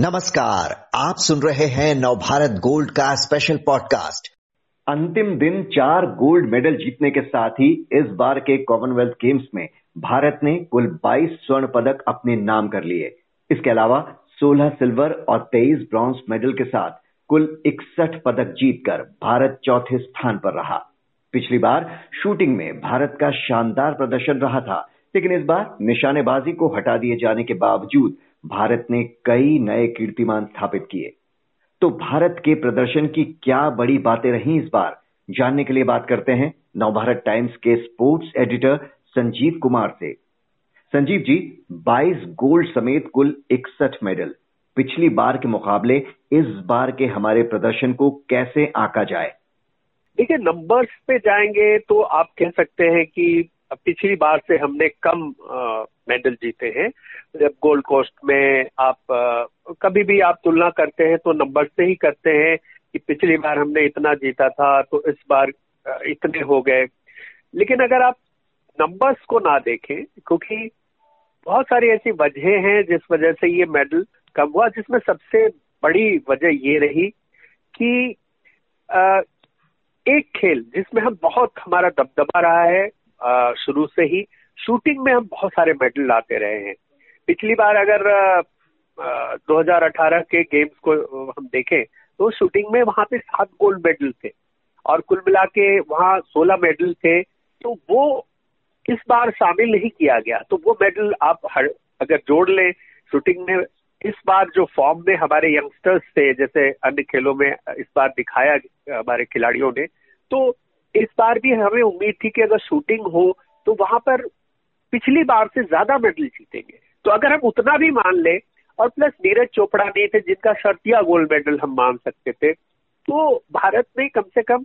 नमस्कार, आप सुन रहे हैं नवभारत गोल्ड का स्पेशल पॉडकास्ट अंतिम दिन चार गोल्ड मेडल जीतने के साथ ही इस बार के कॉमनवेल्थ गेम्स में भारत ने कुल 22 स्वर्ण पदक अपने नाम कर लिए। इसके अलावा 16 सिल्वर और 23 ब्रॉन्ज मेडल के साथ कुल इकसठ पदक जीतकर भारत चौथे स्थान पर रहा। पिछली बार शूटिंग में भारत का शानदार प्रदर्शन रहा था, लेकिन इस बार निशानेबाजी को हटा दिए जाने के बावजूद भारत ने कई नए कीर्तिमान स्थापित किए। तो भारत के प्रदर्शन की क्या बड़ी बातें रही इस बार? जानने के लिए बात करते हैं नवभारत टाइम्स के स्पोर्ट्स एडिटर संजीव कुमार से। संजीव जी 22 गोल्ड समेत कुल इकसठ मेडल। पिछली बार के मुकाबले इस बार के हमारे प्रदर्शन को कैसे आका जाए? देखिए नंबर्स पे जाएँगे तो आप कह सकते हैं कि पिछली बार से हमने कम मेडल जीते हैं। जब गोल्ड कोस्ट में आप आ, कभी भी आप तुलना करते हैं तो नंबर से ही करते हैं कि पिछली बार हमने इतना जीता था तो इस बार इतने हो गए। लेकिन अगर आप नंबर्स को ना देखें क्योंकि बहुत सारी ऐसी वजह हैं जिस वजह से ये मेडल कम हुआ जिसमें सबसे बड़ी वजह ये रही कि आ, एक खेल जिसमें हम बहुत हमारा दबदबा रहा है शुरू से ही शूटिंग में हम बहुत सारे मेडल लाते रहे हैं। पिछली बार अगर आ, 2018 के गेम्स को हम देखें तो शूटिंग में वहाँ पे सात गोल्ड मेडल थे और कुल मिला के वहाँ सोलह मेडल थे। तो वो इस बार शामिल नहीं किया गया। तो वो मेडल आप हर अगर जोड़ लें शूटिंग में इस बार जो फॉर्म में हमारे यंगस्टर्स थे जैसे अन्य खेलों में इस बार दिखाया हमारे खिलाड़ियों ने तो इस बार भी हमें उम्मीद थी कि अगर शूटिंग हो तो वहाँ पर पिछली बार से ज़्यादा मेडल जीतेंगे तो अगर हम उतना भी मान लें और प्लस नीरज चोपड़ा नहीं थे जिनका शर्तिया गोल्ड मेडल हम मान सकते थे तो भारत ने कम से कम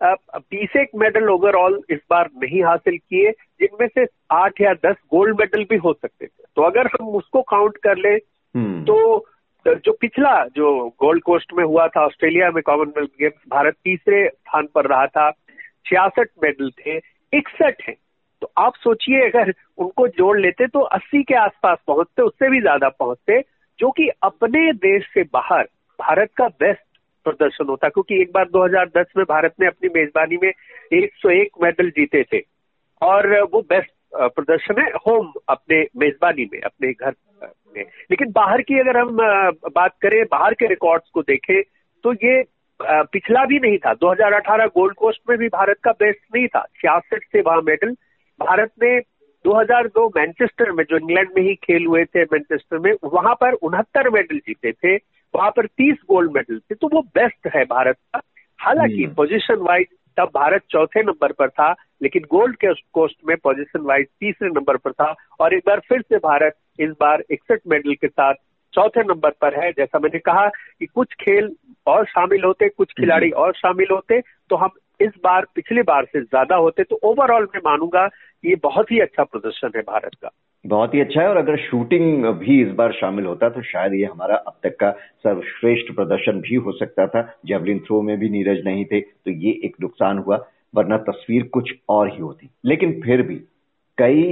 बीस एक मेडल ओवरऑल इस बार नहीं हासिल किए जिनमें से आठ या दस गोल्ड मेडल भी हो सकते थे तो अगर हम उसको काउंट कर ले हम्म। तो जो पिछला जो गोल्ड कोस्ट में हुआ था ऑस्ट्रेलिया में कॉमनवेल्थ गेम्स भारत तीसरे स्थान पर रहा था, छियासठ मेडल थे, इकसठ है। तो आप सोचिए, अगर उनको जोड़ लेते तो 80 के आसपास पहुँचते, उससे भी ज़्यादा पहुँचते, जो कि अपने देश से बाहर भारत का बेस्ट प्रदर्शन होता, क्योंकि एक बार 2010 में भारत ने अपनी मेजबानी में 101 मेडल जीते थे। और वो बेस्ट प्रदर्शन है। होम अपने मेजबानी में अपने घर में। लेकिन बाहर की अगर हम बात करें बाहर के रिकॉर्ड्स को देखें तो ये पिछला भी नहीं था। 2018 गोल्ड कोस्ट में भी भारत का बेस्ट नहीं था। छियासठ से वहाँ मेडल भारत ने 2002 मैनचेस्टर में जो इंग्लैंड में ही खेल हुए थे मैनचेस्टर में वहाँ पर उनहत्तर मेडल जीते थे। वहाँ पर 30 गोल्ड मेडल थे। तो वो बेस्ट है भारत का। हालाँकि पोजीशन हम्म। वाइज तब भारत चौथे नंबर पर था लेकिन गोल्ड के कोस्ट में पोजीशन वाइज तीसरे नंबर पर था और एक बार फिर से भारत इस बार इकसठ मेडल के साथ चौथे नंबर पर है जैसा मैंने कहा कि कुछ खेल और शामिल होते कुछ हम्म। खिलाड़ी और शामिल होते तो हम इस बार पिछली बार से ज़्यादा होते तो ओवरऑल मैं मानूँगा ये बहुत ही अच्छा प्रदर्शन है भारत का। बहुत ही अच्छा है और अगर शूटिंग भी इस बार शामिल होता तो शायद ये हमारा अब तक का सर्वश्रेष्ठ प्रदर्शन भी हो सकता था। जेवलिन थ्रो में भी नीरज नहीं थे तो ये एक नुकसान हुआ वरना तस्वीर कुछ और ही होती। लेकिन फिर भी कई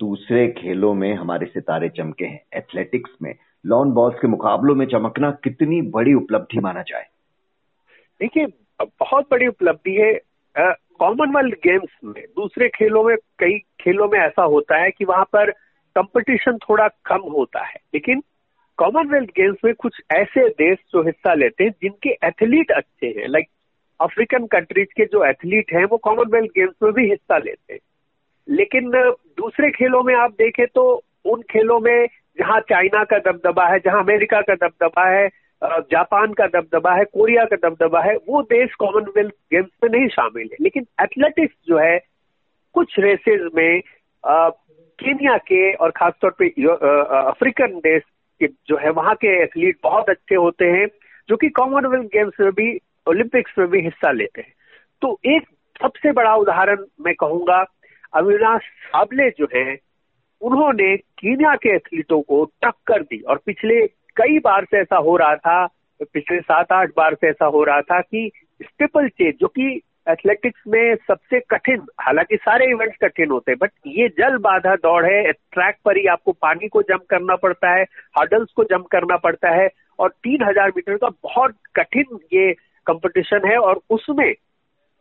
दूसरे खेलों में हमारे सितारे चमके हैं। एथलेटिक्स में लॉन बॉल्स के मुकाबलों में चमकना कितनी बड़ी उपलब्धि माना जाए। देखिए बहुत बड़ी उपलब्धि है कॉमनवेल्थ गेम्स में। दूसरे खेलों में, कई खेलों में ऐसा होता है कि वहाँ पर कंपटीशन थोड़ा कम होता है। लेकिन कॉमनवेल्थ गेम्स में कुछ ऐसे देश जो हिस्सा लेते हैं, जिनके एथलीट अच्छे हैं लाइक अफ्रीकन कंट्रीज़ के जो एथलीट हैं, वो कॉमनवेल्थ गेम्स में भी हिस्सा लेते हैं। लेकिन दूसरे खेलों में आप देखें तो उन खेलों में जहाँ चाइना का दबदबा है, जहाँ अमेरिका का दबदबा है जापान का दबदबा है, कोरिया का दबदबा है, वो देश कॉमनवेल्थ गेम्स में नहीं शामिल है। लेकिन एथलेटिक्स जो है, कुछ रेसेस में केनिया के और खासतौर पे अफ्रीकन देश के जो है, वहाँ के एथलीट बहुत अच्छे होते हैं, जो कि कॉमनवेल्थ गेम्स में भी ओलंपिक्स में भी हिस्सा लेते हैं। तो एक सबसे बड़ा उदाहरण मैं कहूँगा, अविनाश साबले जो है, उन्होंने कीनिया के एथलीटों को टक्कर दी और पिछले कई बार से ऐसा हो रहा था, पिछले सात आठ बार से ऐसा हो रहा था कि स्टिपल चेज, जो कि एथलेटिक्स में सबसे कठिन, हालाँकि सारे इवेंट्स कठिन होते हैं बट ये जल बाधा दौड़ है ट्रैक पर ही आपको पानी को जंप करना पड़ता है हर्डल्स को जंप करना पड़ता है, और तीन हज़ार मीटर का बहुत कठिन ये कंपटीशन है, और उसमें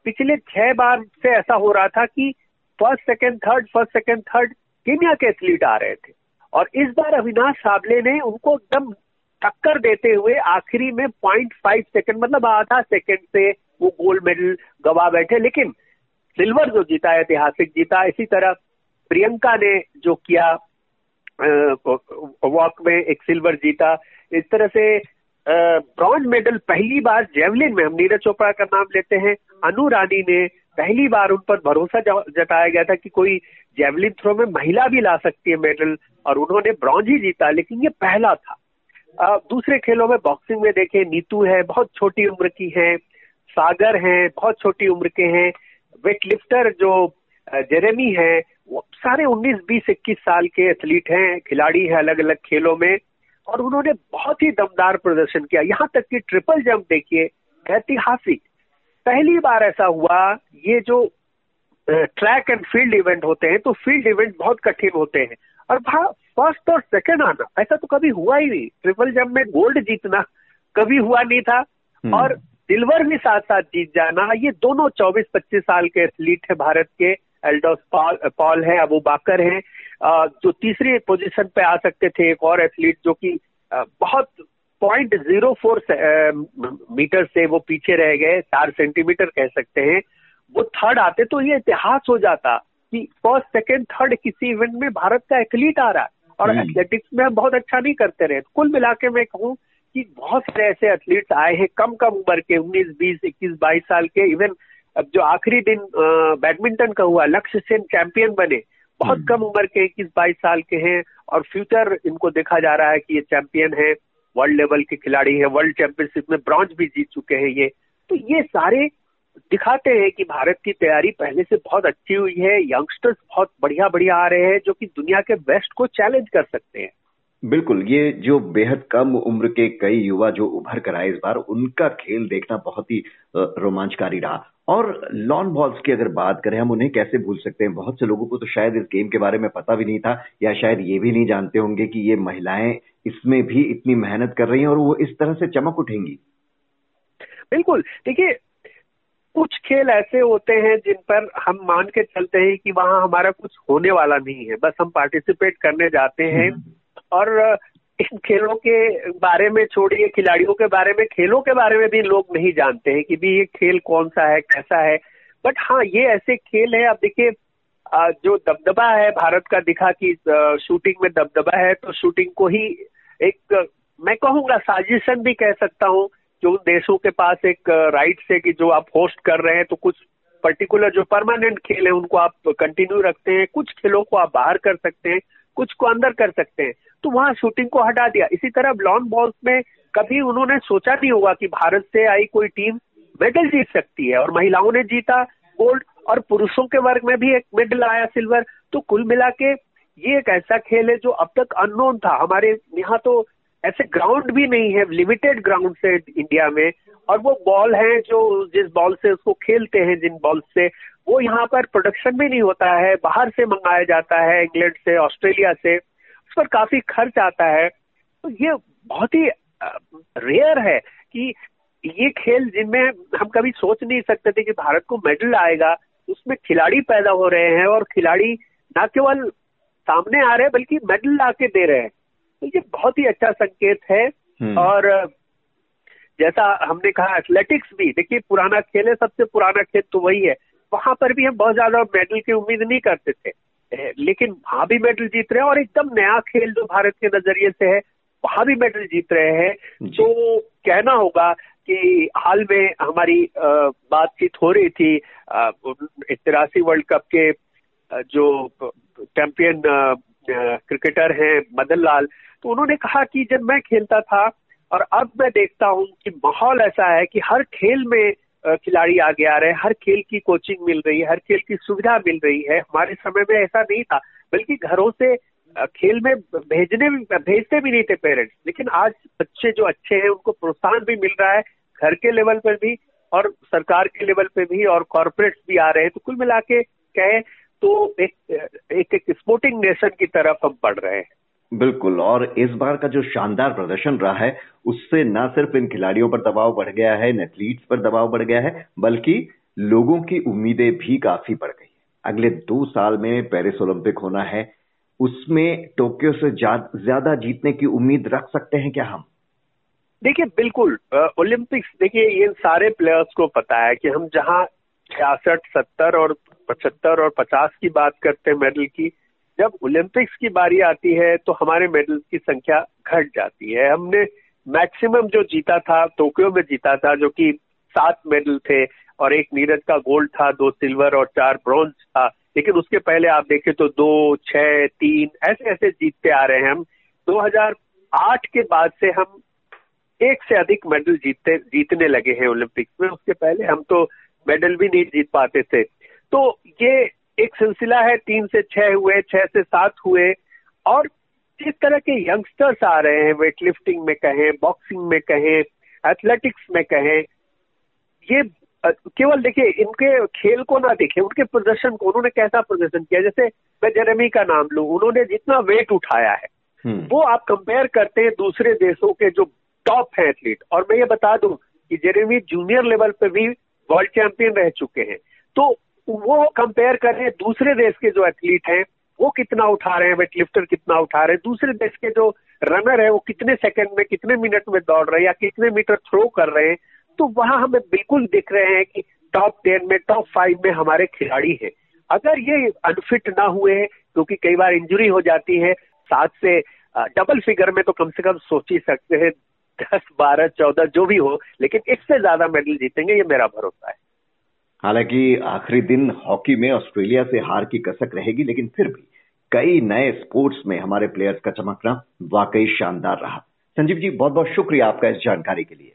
पिछले छह बार से ऐसा हो रहा था कि first second third first second third Kenya के एथलीट आ रहे थे, और इस बार अविनाश साबले ने उनको एकदम टक्कर देते हुए आखिरी में पॉइंट फाइव सेकेंड मतलब आधा सेकेंड से वो गोल्ड मेडल गवा बैठे। लेकिन सिल्वर जो जीता है ऐतिहासिक जीता, इसी तरह प्रियंका ने जो किया वॉक में एक सिल्वर जीता। इस तरह से ब्रॉन्ज मेडल पहली बार जेवलिन में, हम नीरज चोपड़ा का नाम लेते हैं, अनु रानी ने पहली बार उन पर भरोसा जताया गया था कि कोई जेवलिन थ्रो में महिला भी ला सकती है मेडल, और उन्होंने ब्रॉन्ज ही जीता, लेकिन ये पहला था। दूसरे खेलों में बॉक्सिंग में देखें नीतू है बहुत छोटी उम्र की है सागर है बहुत छोटी उम्र के हैं वेट लिफ्टर जो जेरेमी है वो सारे 19, 20, 21 साल के एथलीट हैं खिलाड़ी हैं अलग अलग खेलों में और उन्होंने बहुत ही दमदार प्रदर्शन किया। यहाँ तक कि ट्रिपल जंप देखिए ऐतिहासिक। पहली बार ऐसा हुआ ये जो ट्रैक एंड फ़ील्ड इवेंट होते हैं तो फ़ील्ड इवेंट बहुत कठिन होते हैं। और फ़र्स्ट और सेकंड आना। ऐसा तो कभी हुआ ही नहीं। ट्रिपल जंप में गोल्ड जीतना कभी हुआ नहीं था। हम्म। और सिल्वर भी साथ साथ जीत जाना ये दोनों 24-25 साल के एथलीट है भारत के। एल्डोस पॉल पॉल है अबू बाकर है। जो तीसरी पोजीशन पे आ सकते थे एक और एथलीट जो कि बहुत पॉइंट ज़ीरो फोर मीटर से वो पीछे रह गए चार सेंटीमीटर कह सकते हैं। वो थर्ड आते तो ये इतिहास हो जाता कि फ़र्स्ट सेकेंड थर्ड किसी इवेंट में भारत का एथलीट आ रहा है। और एथलेटिक्स हम्म। में हम बहुत अच्छा नहीं करते रहे कुल मिला के मैं कहूँ कि बहुत सारे ऐसे एथलीट्स आए हैं कम कम उम्र के 19, 20, 21, 22 साल के इवन अब जो आखिरी दिन बैडमिंटन का हुआ लक्ष्य सेन चैंपियन बने बहुत हम्म। कम उम्र के इक्कीस बाईस साल के हैं और फ्यूचर इनको देखा जा रहा है कि ये चैंपियन है वर्ल्ड लेवल के खिलाड़ी है वर्ल्ड चैंपियनशिप में ब्रॉन्ज भी जीत चुके हैं ये तो ये सारे दिखाते हैं कि भारत की तैयारी पहले से बहुत अच्छी हुई है यंगस्टर्स बहुत बढ़िया बढ़िया आ रहे हैं जो कि दुनिया के बेस्ट को चैलेंज कर सकते हैं। बिल्कुल ये जो बेहद कम उम्र के कई युवा जो उभर कर आए इस बार उनका खेल देखना बहुत ही रोमांचकारी रहा। और लॉन बॉल्स की अगर बात करें हम उन्हें कैसे भूल सकते हैं? बहुत से लोगों को तो शायद इस गेम के बारे में पता भी नहीं था या शायद ये भी नहीं जानते होंगे कि ये महिलाएँ इसमें भी इतनी मेहनत कर रही हैं और वो इस तरह से चमक उठेंगी। बिल्कुल देखिए कुछ खेल ऐसे होते हैं जिन पर हम मान के चलते हैं कि वहाँ हमारा कुछ होने वाला नहीं है। बस हम पार्टिसिपेट करने जाते हैं। हम्म। और इन खेलों के बारे में छोड़िए खिलाड़ियों के बारे में खेलों के बारे में भी लोग नहीं जानते हैं कि भी ये खेल कौन सा है कैसा है। बट हाँ ये ऐसे खेल है आप देखिए जो दबदबा है भारत का दिखा कि शूटिंग में दबदबा है तो शूटिंग को ही एक मैं कहूँगा साजिशन भी कह सकता हूँ। जो देशों के पास एक राइट है कि जो आप होस्ट कर रहे हैं तो कुछ पर्टिकुलर जो परमानेंट खेल है, उनको आप कंटिन्यू रखते हैं। कुछ खेलों को आप बाहर कर सकते हैं, कुछ को अंदर कर सकते हैं। तो वहाँ शूटिंग को हटा दिया। इसी तरह लॉन बॉल्स में कभी उन्होंने सोचा नहीं होगा कि भारत से आई कोई टीम मेडल जीत सकती है, और महिलाओं ने जीता गोल्ड और पुरुषों के वर्ग में भी एक मेडल आया सिल्वर तो कुल मिला के ये एक ऐसा खेल है जो अब तक अननोन था। हमारे यहाँ तो ऐसे ग्राउंड भी नहीं है लिमिटेड ग्राउंड से इंडिया में, और वो बॉल है जो जिस बॉल से उसको खेलते हैं, जिन बॉल से, वो यहाँ पर प्रोडक्शन भी नहीं होता है, बाहर से मंगाया जाता है इंग्लैंड से ऑस्ट्रेलिया से, उस पर काफ़ी खर्च आता है। तो ये बहुत ही रेयर है कि ये खेल जिनमें हम कभी सोच नहीं सकते थे कि भारत को मेडल आएगा, उसमें खिलाड़ी पैदा हो रहे हैं, और खिलाड़ी न केवल सामने आ रहे हैं, बल्कि मेडल ला के दे रहे हैं। तो ये बहुत ही अच्छा संकेत है। हम्म। और जैसा हमने कहा एथलेटिक्स भी देखिए पुराना खेल है सबसे पुराना खेल तो वही है। वहाँ पर भी हम बहुत ज़्यादा मेडल की उम्मीद नहीं करते थे। लेकिन वहाँ भी मेडल जीत रहे हैं और एकदम नया खेल जो भारत के नज़रिए से है वहाँ भी मेडल जीत रहे हैं। तो कहना होगा कि हाल में हमारी बातचीत हो रही थी तिरासी वर्ल्ड कप के जो चैंपियन क्रिकेटर हैं, मदन लाल। तो उन्होंने कहा कि जब मैं खेलता था और अब मैं देखता हूँ कि माहौल ऐसा है कि हर खेल में खिलाड़ी आगे आ रहे हैं, हर खेल की कोचिंग मिल रही है, हर खेल की सुविधा मिल रही है। हमारे समय में ऐसा नहीं था, बल्कि घरों से खेल में भेजने भेजते भी नहीं थे पेरेंट्स लेकिन आज बच्चे जो अच्छे हैं, उनको प्रोत्साहन भी मिल रहा है, घर के लेवल पर भी और सरकार के लेवल पे भी और कॉरपोरेट्स भी आ रहे हैं। तो कुल मिला के कहें तो एक एक, एक स्पोर्टिंग नेशन की तरफ़ हम बढ़ रहे हैं। बिल्कुल और इस बार का जो शानदार प्रदर्शन रहा है उससे न सिर्फ़ इन खिलाड़ियों पर दबाव बढ़ गया है इन एथलीट्स पर दबाव बढ़ गया है बल्कि लोगों की उम्मीदें भी काफ़ी बढ़ गई अगले दो साल में पेरिस ओलंपिक होना है उसमें टोक्यो से ज़्यादा जीतने की उम्मीद रख सकते हैं क्या हम? देखिए बिल्कुल ओलंपिक्स देखिए इन सारे प्लेयर्स को पता है कि हम जहाँ छियासठ, सत्तर और पचहत्तर और पचास की बात करते हैं मेडल की। जब ओलंपिक्स की बारी आती है तो हमारे मेडल की संख्या घट जाती है। हमने मैक्सिमम जो जीता था, टोक्यो में जीता था, जो कि सात मेडल थे, और एक नीरज का गोल्ड था, दो सिल्वर और चार ब्रॉन्ज था। लेकिन उसके पहले आप देखें तो दो, छह, तीन ऐसे ऐसे जीतते आ रहे हैं हम। 2008 के बाद से हम एक से अधिक मेडल जीतते, जीतने लगे हैं ओलंपिक्स में। उसके पहले हम तो मेडल भी नहीं जीत पाते थे। तो ये एक सिलसिला है तीन से छह हुए छह से सात हुए और जिस तरह के यंगस्टर्स आ रहे हैं वेट लिफ्टिंग में कहें बॉक्सिंग में कहें एथलेटिक्स में कहें ये केवल देखिए इनके खेल को ना देखें उनके प्रदर्शन को उन्होंने कैसा प्रदर्शन किया? जैसे मैं जेरेमी का नाम लू उन्होंने जितना वेट उठाया है हम्म। वो आप कंपेयर करते हैं दूसरे देशों के जो टॉप है एथलीट और मैं ये बता दूँ कि जेरेमी जूनियर लेवल पे भी वर्ल्ड चैंपियन रह चुके हैं। तो वो कंपेयर करें दूसरे देश के जो एथलीट हैं, वो कितना उठा रहे हैं वेट लिफ्टर कितना उठा रहे हैं, दूसरे देश के जो रनर है, वो कितने सेकंड में, कितने मिनट में दौड़ रहे हैं या कितने मीटर थ्रो कर रहे हैं तो वहाँ हमें बिल्कुल दिख रहे हैं कि टॉप टेन में टॉप फाइव में हमारे खिलाड़ी हैं। अगर ये अनफिट ना हुए हैं क्योंकि कई बार इंजुरी हो जाती है, सात से डबल फिगर में तो कम से कम सोच ही सकते हैं दस बारह चौदह जो भी हो, लेकिन इससे ज़्यादा मेडल जीतेंगे, ये मेरा भरोसा है। हालाँकि आखिरी दिन हॉकी में ऑस्ट्रेलिया से हार की कसक रहेगी, लेकिन फिर भी कई नए स्पोर्ट्स में हमारे प्लेयर्स का चमकना वाकई शानदार रहा। संजीव जी बहुत बहुत शुक्रिया आपका इस जानकारी के लिए।